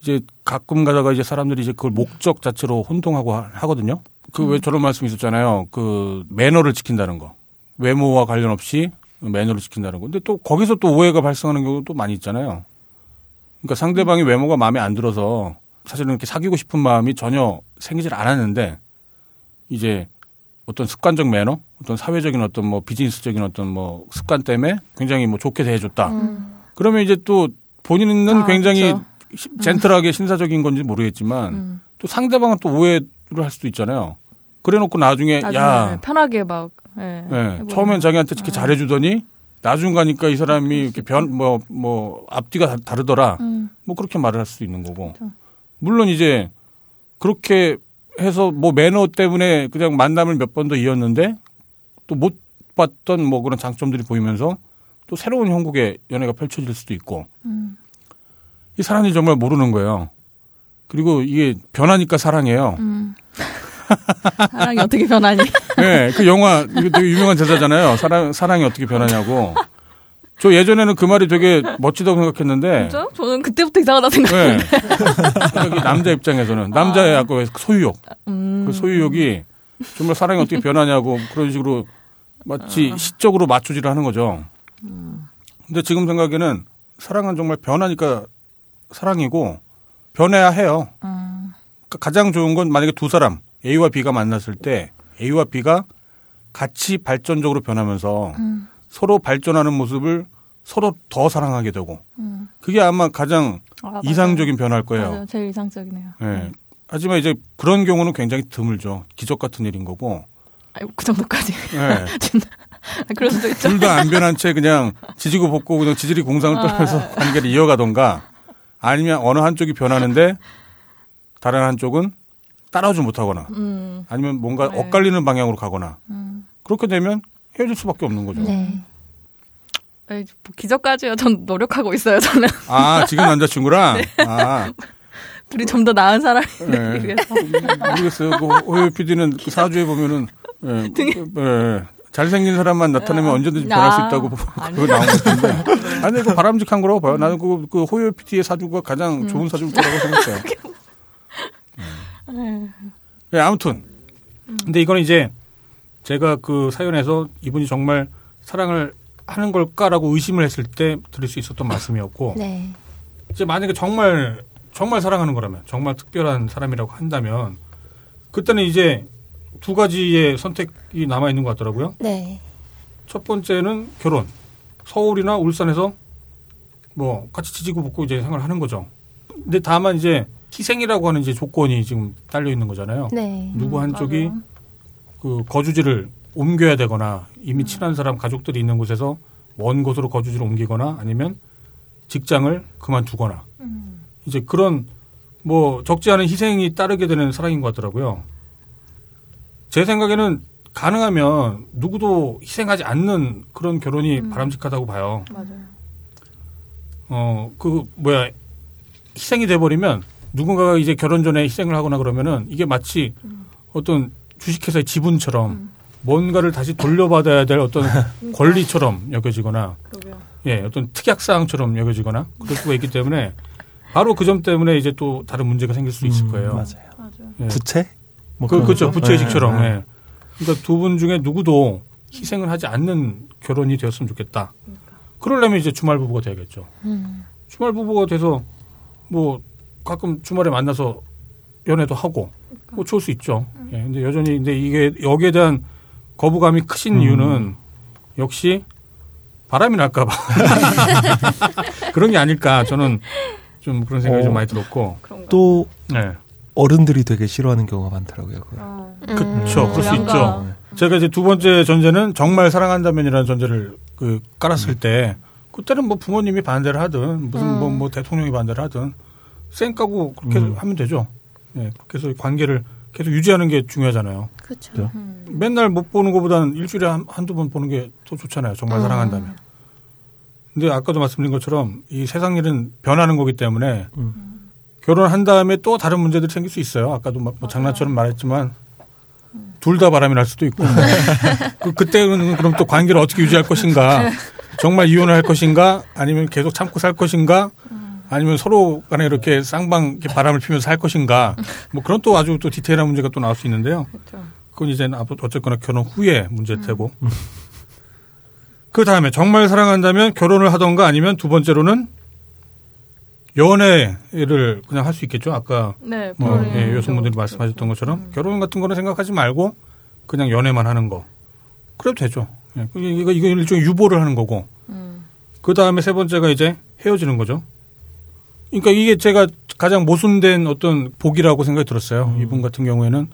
이제 가끔 가다가 이제 사람들이 이제 그걸 목적 자체로 혼동하고 하- 하거든요. 그왜 저런 말씀 있었잖아요. 그 매너를 지킨다는 거. 외모와 관련 없이 매너를 지킨다는 거. 근데 또 거기서 또 오해가 발생하는 경우도 많이 있잖아요. 그러니까 상대방이 외모가 마음에 안 들어서 사실은 이렇게 사귀고 싶은 마음이 전혀 생기질 않았는데 이제 어떤 습관적 매너, 어떤 사회적인 어떤 뭐 비즈니스적인 어떤 뭐 습관 때문에 굉장히 뭐 좋게 대해줬다. 그러면 이제 또 본인은 아, 굉장히 그렇죠. 시- 젠틀하게 신사적인 건지 모르겠지만 또 상대방은 또 오해를 할 수도 있잖아요. 그래놓고 나중에, 나중에 야, 편하게 막 예, 예, 해보는. 처음엔 자기한테 이렇게 잘해주더니 나중 가니까 이 사람이 이렇게 변, 뭐, 뭐, 앞뒤가 다- 다르더라. 음. 뭐 그렇게 말을 할수 있는 거고. 물론 이제 그렇게 해서 뭐 매너 때문에 그냥 만남을 몇 번 더 이었는데 또 못 봤던 뭐 그런 장점들이 보이면서 또 새로운 형국의 연애가 펼쳐질 수도 있고. 이 사람들이 정말 모르는 거예요. 그리고 이게 변하니까 사랑해요. 사랑이 어떻게 변하니? 네, 그 영화 이거 되게 유명한 대사잖아요. 사랑 사랑이 어떻게 변하냐고. 저 예전에는 그 말이 되게 멋지다고 생각했는데 진짜? 저는 그때부터 이상하다 생각했는데. 네. 남자 입장에서는 남자의 아까 왜 소유욕 음. 그 소유욕이 정말 사랑이 어떻게 변하냐고 그런 식으로 마치 시적으로 맞추지를 하는 거죠. 근데 지금 생각에는 사랑은 정말 변하니까 사랑이고 변해야 해요. 그러니까 가장 좋은 건 만약에 두 사람 A와 B가 만났을 때 A와 B가 같이 발전적으로 변하면서 서로 발전하는 모습을 서로 더 사랑하게 되고 그게 아마 가장 아. 이상적인 변화일 거예요. 맞아요. 제일 이상적이네요. 예. 하지만 이제 그런 경우는 굉장히 드물죠. 기적 같은 일인 거고. 아유, 그 정도까지. 아, 그럴 수도 있죠. 둘 다 안 변한 채 그냥 지지고 볶고 그냥 지질이 공상을 아. 떨면서 관계를 이어가던가 아니면 어느 한쪽이 변하는데 다른 한쪽은 따라오지 못하거나 음. 아니면 뭔가 네. 엇갈리는 방향으로 가거나 음. 그렇게 되면 헤어질 수밖에 없는 거죠. 네. 에이, 뭐 기적까지요. 전 노력하고 있어요. 저는 아, 지금 남자친구랑? 네. 아, 둘이 좀 더 나은 사람이 네. 위해서. 모르겠어요. 그 호요 PD는 그 사주에 보면은, 예, 그, 예, 잘생긴 사람만 나타나면 언제든지 변할 수 아, 있다고 아니요. 그거 나온 것 같은데. 아니, 그 바람직한 거라고 봐요. 나는 그, 그 호요 PD의 사주가 음. 가장 좋은 사주일 거라고 생각해요. 예, 아무튼. 근데 이거는 이제 제가 그 사연에서 이분이 정말 사랑을 하는 걸까라고 의심을 했을 때 드릴 수 있었던 말씀이었고. 네. 이제 만약에 정말 정말 사랑하는 거라면 정말 특별한 사람이라고 한다면 그때는 이제 두 가지의 선택이 남아 있는 것 같더라고요. 네. 첫 번째는 결혼. 서울이나 울산에서 뭐 같이 지지고 볶고 이제 생활을 하는 거죠. 근데 다만 이제 희생이라고 하는 이제 조건이 지금 딸려 있는 거잖아요. 네. 누구 한쪽이 맞아요. 그 거주지를 옮겨야 되거나 이미 친한 사람 가족들이 있는 곳에서 먼 곳으로 거주지를 옮기거나 아니면 직장을 그만두거나 이제 그런 뭐 적지 않은 희생이 따르게 되는 사랑인 것 같더라고요. 제 생각에는 가능하면 누구도 희생하지 않는 그런 결혼이 바람직하다고 봐요. 맞아요. 어, 그, 뭐야, 희생이 돼 버리면 누군가가 이제 결혼 전에 희생을 하거나 그러면은 이게 마치 어떤 주식회사의 지분처럼 뭔가를 다시 돌려받아야 될 어떤 권리처럼 여겨지거나 그러게요. 예, 어떤 특약사항처럼 여겨지거나 그럴 수가 있기 때문에 바로 그 점 때문에 이제 또 다른 문제가 생길 수 있을 음, 거예요. 맞아요. 맞아요. 예. 부채? 뭐 그, 그렇죠. 거죠? 부채식처럼. 네, 네. 예. 그러니까 두 분 중에 누구도 희생을 하지 않는 결혼이 되었으면 좋겠다. 그러려면 이제 주말 부부가 돼야겠죠. 음. 주말 부부가 돼서 뭐 가끔 주말에 만나서 연애도 하고 뭐 좋을 수 있죠. 예. 근데 여전히 근데 이게 여기에 대한 거부감이 크신 음. 이유는 역시 바람이 날까봐 그런 게 아닐까 저는 좀 그런 생각이 어. 좀 많이 들었고. 그런가. 또 네. 어른들이 되게 싫어하는 경우가 많더라고요. 어. 그렇죠. 그럴 수. 있죠. 제가 이제 두 번째 전제는 정말 사랑한다면이라는 전제를 그 깔았을 때 그때는 뭐 부모님이 반대를 하든 무슨 뭐, 뭐 대통령이 반대를 하든 쌩 까고 그렇게 음. 하면 되죠. 예. 그렇게 해서 관계를 계속 유지하는 게 중요하잖아요. 그렇죠. 그죠? 맨날 못 보는 것보다는 일주일에 한, 한두 번 보는 게 더 좋잖아요. 정말 음. 사랑한다면. 근데 아까도 말씀드린 것처럼 이 세상 일은 변하는 거기 때문에 음. 결혼한 다음에 또 다른 문제들이 생길 수 있어요. 아까도 막뭐 장난처럼 말했지만 둘 다 바람이 날 수도 있고 그, 그때는 그럼 또 관계를 어떻게 유지할 것인가 정말 이혼을 할 것인가 아니면 계속 참고 살 것인가 아니면 서로 간에 이렇게 쌍방 이렇게 바람을 피면서 살 것인가 뭐 그런 또 아주 또 디테일한 문제가 또 나올 수 있는데요. 그렇죠. 그건 이제 어쨌거나 결혼 후에 문제일 테고. 그 다음에 정말 사랑한다면 결혼을 하던가 아니면 두 번째로는 연애를 그냥 할 수 있겠죠. 아까 네. 뭐 예, 여성분들이 그렇죠. 말씀하셨던 것처럼 결혼 같은 거는 생각하지 말고 그냥 연애만 하는 거. 그래도 되죠. 예, 이거 이거 일종의 유보를 하는 거고. 음. 그 다음에 세 번째가 이제 헤어지는 거죠. 그러니까 이게 제가 가장 모순된 어떤 복이라고 생각이 들었어요. 이분 같은 경우에는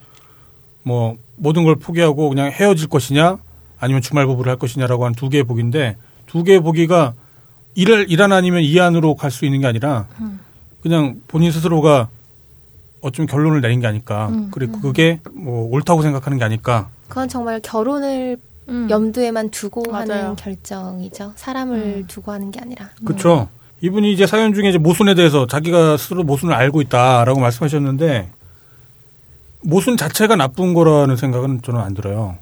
뭐 모든 걸 포기하고 그냥 헤어질 것이냐 아니면 주말 부부를 할 것이냐라고 한 두 개의 복인데 두 개의 복이가 일을 일안 아니면 이 안으로 갈 수 있는 게 아니라 그냥 본인 스스로가 어쩌면 결론을 내린 게 아닐까. 그리고 그게 뭐 옳다고 생각하는 게 아닐까. 그건 정말 결혼을 음. 염두에만 두고 맞아요. 하는 결정이죠. 사람을 두고 하는 게 아니라. 그렇죠. 이분이 이제 사연 중에 이제 모순에 대해서 자기가 스스로 모순을 알고 있다라고 말씀하셨는데 모순 자체가 나쁜 거라는 생각은 저는 안 들어요.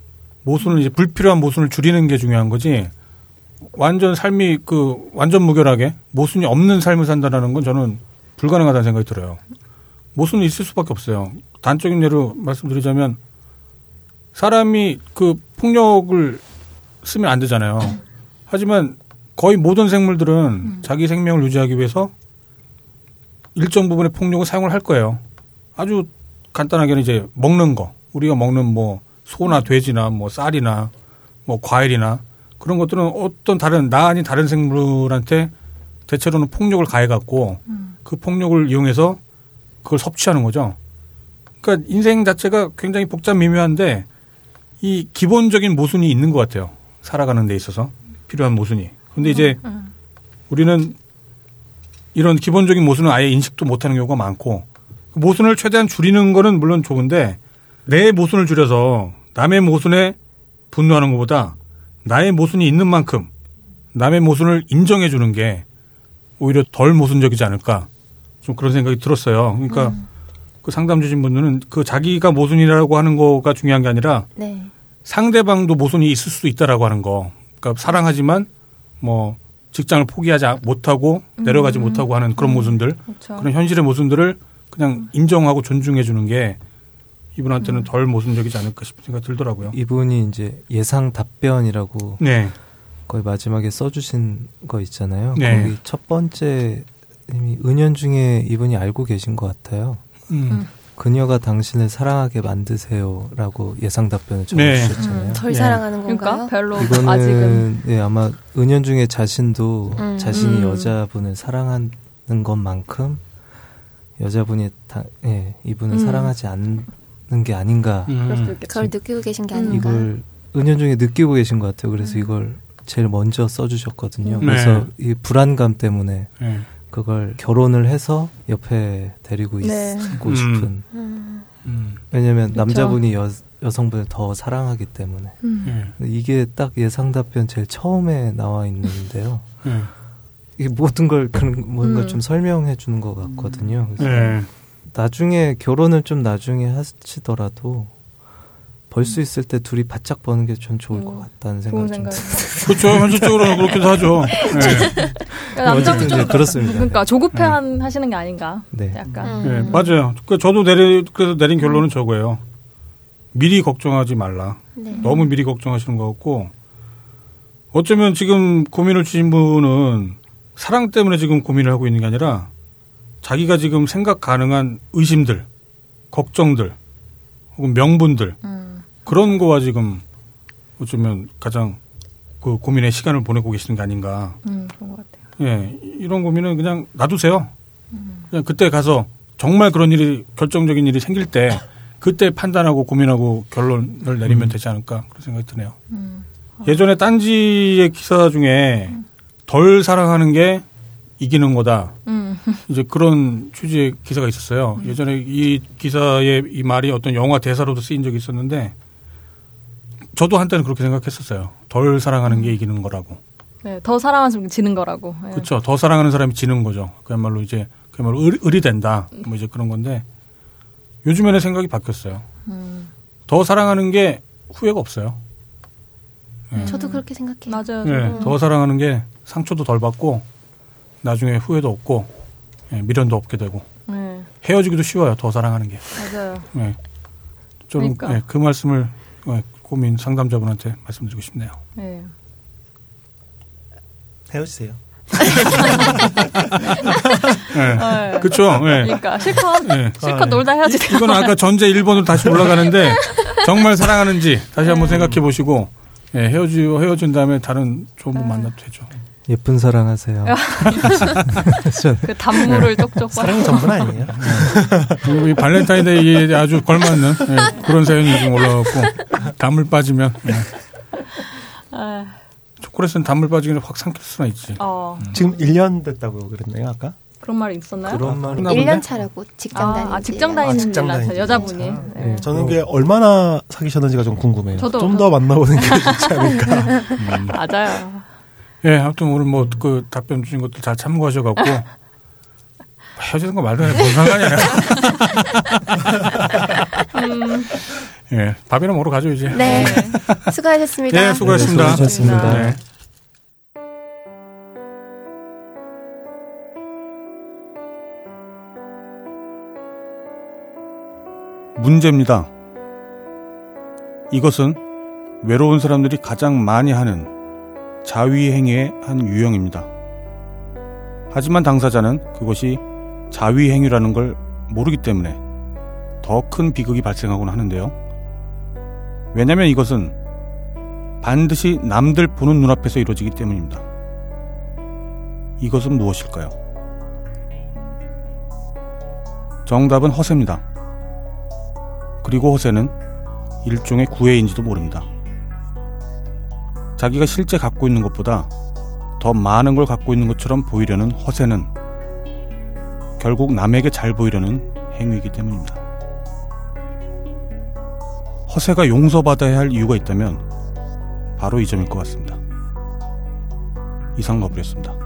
모순을 이제 불필요한 모순을 줄이는 게 중요한 거지. 완전 삶이 그 완전 무결하게 모순이 없는 삶을 산다라는 건 저는 불가능하다는 생각이 들어요. 모순이 있을 수밖에 없어요. 단적인 예로 말씀드리자면 사람이 그 폭력을 쓰면 안 되잖아요. 하지만 거의 모든 생물들은 자기 생명을 유지하기 위해서 일정 부분의 폭력을 사용을 할 거예요. 아주 간단하게는 이제 먹는 거. 우리가 먹는 뭐 소나 돼지나 뭐 쌀이나 뭐 과일이나 그런 것들은 어떤 다른 나 아닌 다른 생물한테 대체로는 폭력을 가해 갖고 그 폭력을 이용해서 그걸 섭취하는 거죠. 그러니까 인생 자체가 굉장히 복잡 미묘한데 이 기본적인 모순이 있는 것 같아요. 살아가는 데 있어서 필요한 모순이. 근데 이제 우리는 이런 기본적인 모순은 아예 인식도 못하는 경우가 많고 그 모순을 최대한 줄이는 거는 물론 좋은데 내 모순을 줄여서 남의 모순에 분노하는 것보다 나의 모순이 있는 만큼 남의 모순을 인정해 주는 게 오히려 덜 모순적이지 않을까 좀 그런 생각이 들었어요. 그러니까 그 상담 주신 분들은 그 자기가 모순이라고 하는 거가 중요한 게 아니라 네. 상대방도 모순이 있을 수 있다라고 하는 거. 그러니까 사랑하지만 뭐 직장을 포기하지 못하고 내려가지 못하고 하는 그런 모순들, 그렇죠. 그런 현실의 모순들을 그냥 인정하고 존중해 주는 게 이분한테는 덜 모순적이지 않을까 싶은 생각이 들더라고요. 이분이 이제 예상 답변이라고 네. 거의 마지막에 써주신 거 있잖아요. 네. 거기 첫 번째 이미 은연 중에 이분이 알고 계신 것 같아요. 음. 그녀가 당신을 사랑하게 만드세요라고 예상 답변을 네. 적어주셨잖아요. 음, 덜 네. 사랑하는 건가요? 그러니까 별로 이거는 아직은 예, 아마 은연 중에 자신도 음. 자신이 음. 여자분을 사랑하는 것만큼 여자분이 다, 예, 이분을 음. 사랑하지 않는 게 아닌가 음. 그걸 느끼고 계신 게 음. 아닌가. 이걸 은연 중에 느끼고 계신 것 같아요. 그래서 이걸 제일 먼저 써주셨거든요. 네. 그래서 이 불안감 때문에 네. 그걸 결혼을 해서 옆에 데리고 네. 있고 음. 싶은. 음. 음. 왜냐면 그쵸. 남자분이 여, 여성분을 더 사랑하기 때문에. 음. 네. 이게 딱 예상 답변 제일 처음에 나와 있는데요. 네. 이게 모든 걸 그런 뭔가 음. 좀 설명해 주는 것 같거든요. 그래서 네. 나중에 결혼을 좀 나중에 하시더라도 벌 수 있을 때 둘이 바짝 버는 게 좀 좋을 음. 것 같다는 좋은 생각 좀. 그렇죠. 현실적으로는 그렇게도 하죠. 네. 남자분 어쨌든 좀 네, 그렇습니다. 그러니까 조급해 하시는 게 아닌가. 네. 약간. 네, 음. 맞아요. 그 저도 내리 그래서 내린 결론은 저거예요. 미리 걱정하지 말라. 네. 너무 미리 걱정하시는 것 같고 어쩌면 지금 고민을 주신 분은 사랑 때문에 지금 고민을 하고 있는 게 아니라 자기가 지금 생각 가능한 의심들, 걱정들, 혹은 명분들 음. 그런 거와 지금 어쩌면 가장 그 고민의 시간을 보내고 계시는 게 아닌가. 음, 그런 것 같아요. 예, 이런 고민은 그냥 놔두세요. 그냥 그때 가서 정말 그런 일이 결정적인 일이 생길 때 그때 판단하고 고민하고 결론을 내리면 되지 않을까 그런 생각이 드네요. 음. 예전에 딴지의 기사 중에 덜 사랑하는 게 이기는 거다. 음. 이제 그런 취지의 기사가 있었어요. 예전에 이 기사의 이 말이 어떤 영화 대사로도 쓰인 적이 있었는데 저도 한때는 그렇게 생각했었어요. 덜 사랑하는 게 이기는 거라고. 네, 더 사랑하면 지는 거라고. 네. 그렇죠. 더 사랑하는 사람이 지는 거죠. 그야말로 이제 그야말로 을, 을이 된다. 뭐 이제 그런 건데 요즘에는 생각이 바뀌었어요. 음. 더 사랑하는 게 후회가 없어요. 네. 저도 그렇게 생각해요. 맞아요. 네. 더 사랑하는 게 상처도 덜 받고 나중에 후회도 없고 예, 미련도 없게 되고 네, 헤어지기도 쉬워요. 더 사랑하는 게. 맞아요. 네. 저는 그러니까. 예, 그 말씀을 예, 고민 상담자분한테 말씀드리고 싶네요. 네. 헤어지세요. 예. 네. 그렇죠. 예. 그러니까 실컷 예. 실컷 놀다 해야지. 이건 아까 전제 1번으로 다시 올라가는데 정말 사랑하는지 다시 한번 생각해 보시고 예, 헤어지 헤어진 다음에 다른 좋은 분 만나도 되죠. 예쁜 사랑하세요. 그 단물을 쪽쪽 사랑이 전부는 아니에요. 그리고 이 발렌타인데이에 아주 걸맞는 예, 그런 사연이 지금 올라왔고 단물 빠지면 예. 아, 초콜릿은 단물 빠지기는 확 삼킬 수나 있지. 어, 지금 1년 됐다고 그랬나요, 아까? 그런 말이 있었나요? 그런 본데? 1년 차라고 직장 다니는 아, 아, 직장 아, 다니는 직장 일 다니는 여자분이. 일. 네. 저는 그게 얼마나 사귀셨는지가 좀 궁금해요. 저도. 좀 더 만나보는 게 좋지 않을까. 맞아요. 예, 아무튼 오늘 뭐 그 답변 주신 것들 다 참고하셔갖고 헤어지는 거 말도 안 해. 뭔 상관이야. 음. 예, 밥이나 먹으러 가죠, 이제. 네. 수고하셨습니다. 예, 수고하셨습니다. 네, 수고하셨습니다. 네. 문제입니다. 이것은 외로운 사람들이 가장 많이 하는 자위 행위의 한 유형입니다. 하지만 당사자는 그것이 자위 행위라는 걸 모르기 때문에 더 큰 비극이 발생하곤 하는데요. 왜냐하면 이것은 반드시 남들 보는 눈앞에서 이루어지기 때문입니다. 이것은 무엇일까요? 정답은 허세입니다. 그리고 허세는 일종의 구애인지도 모릅니다. 자기가 실제 갖고 있는 것보다 더 많은 걸 갖고 있는 것처럼 보이려는 허세는 결국 남에게 잘 보이려는 행위이기 때문입니다. 허세가 용서받아야 할 이유가 있다면 바로 이 점일 것 같습니다. 이상 너브렸습니다.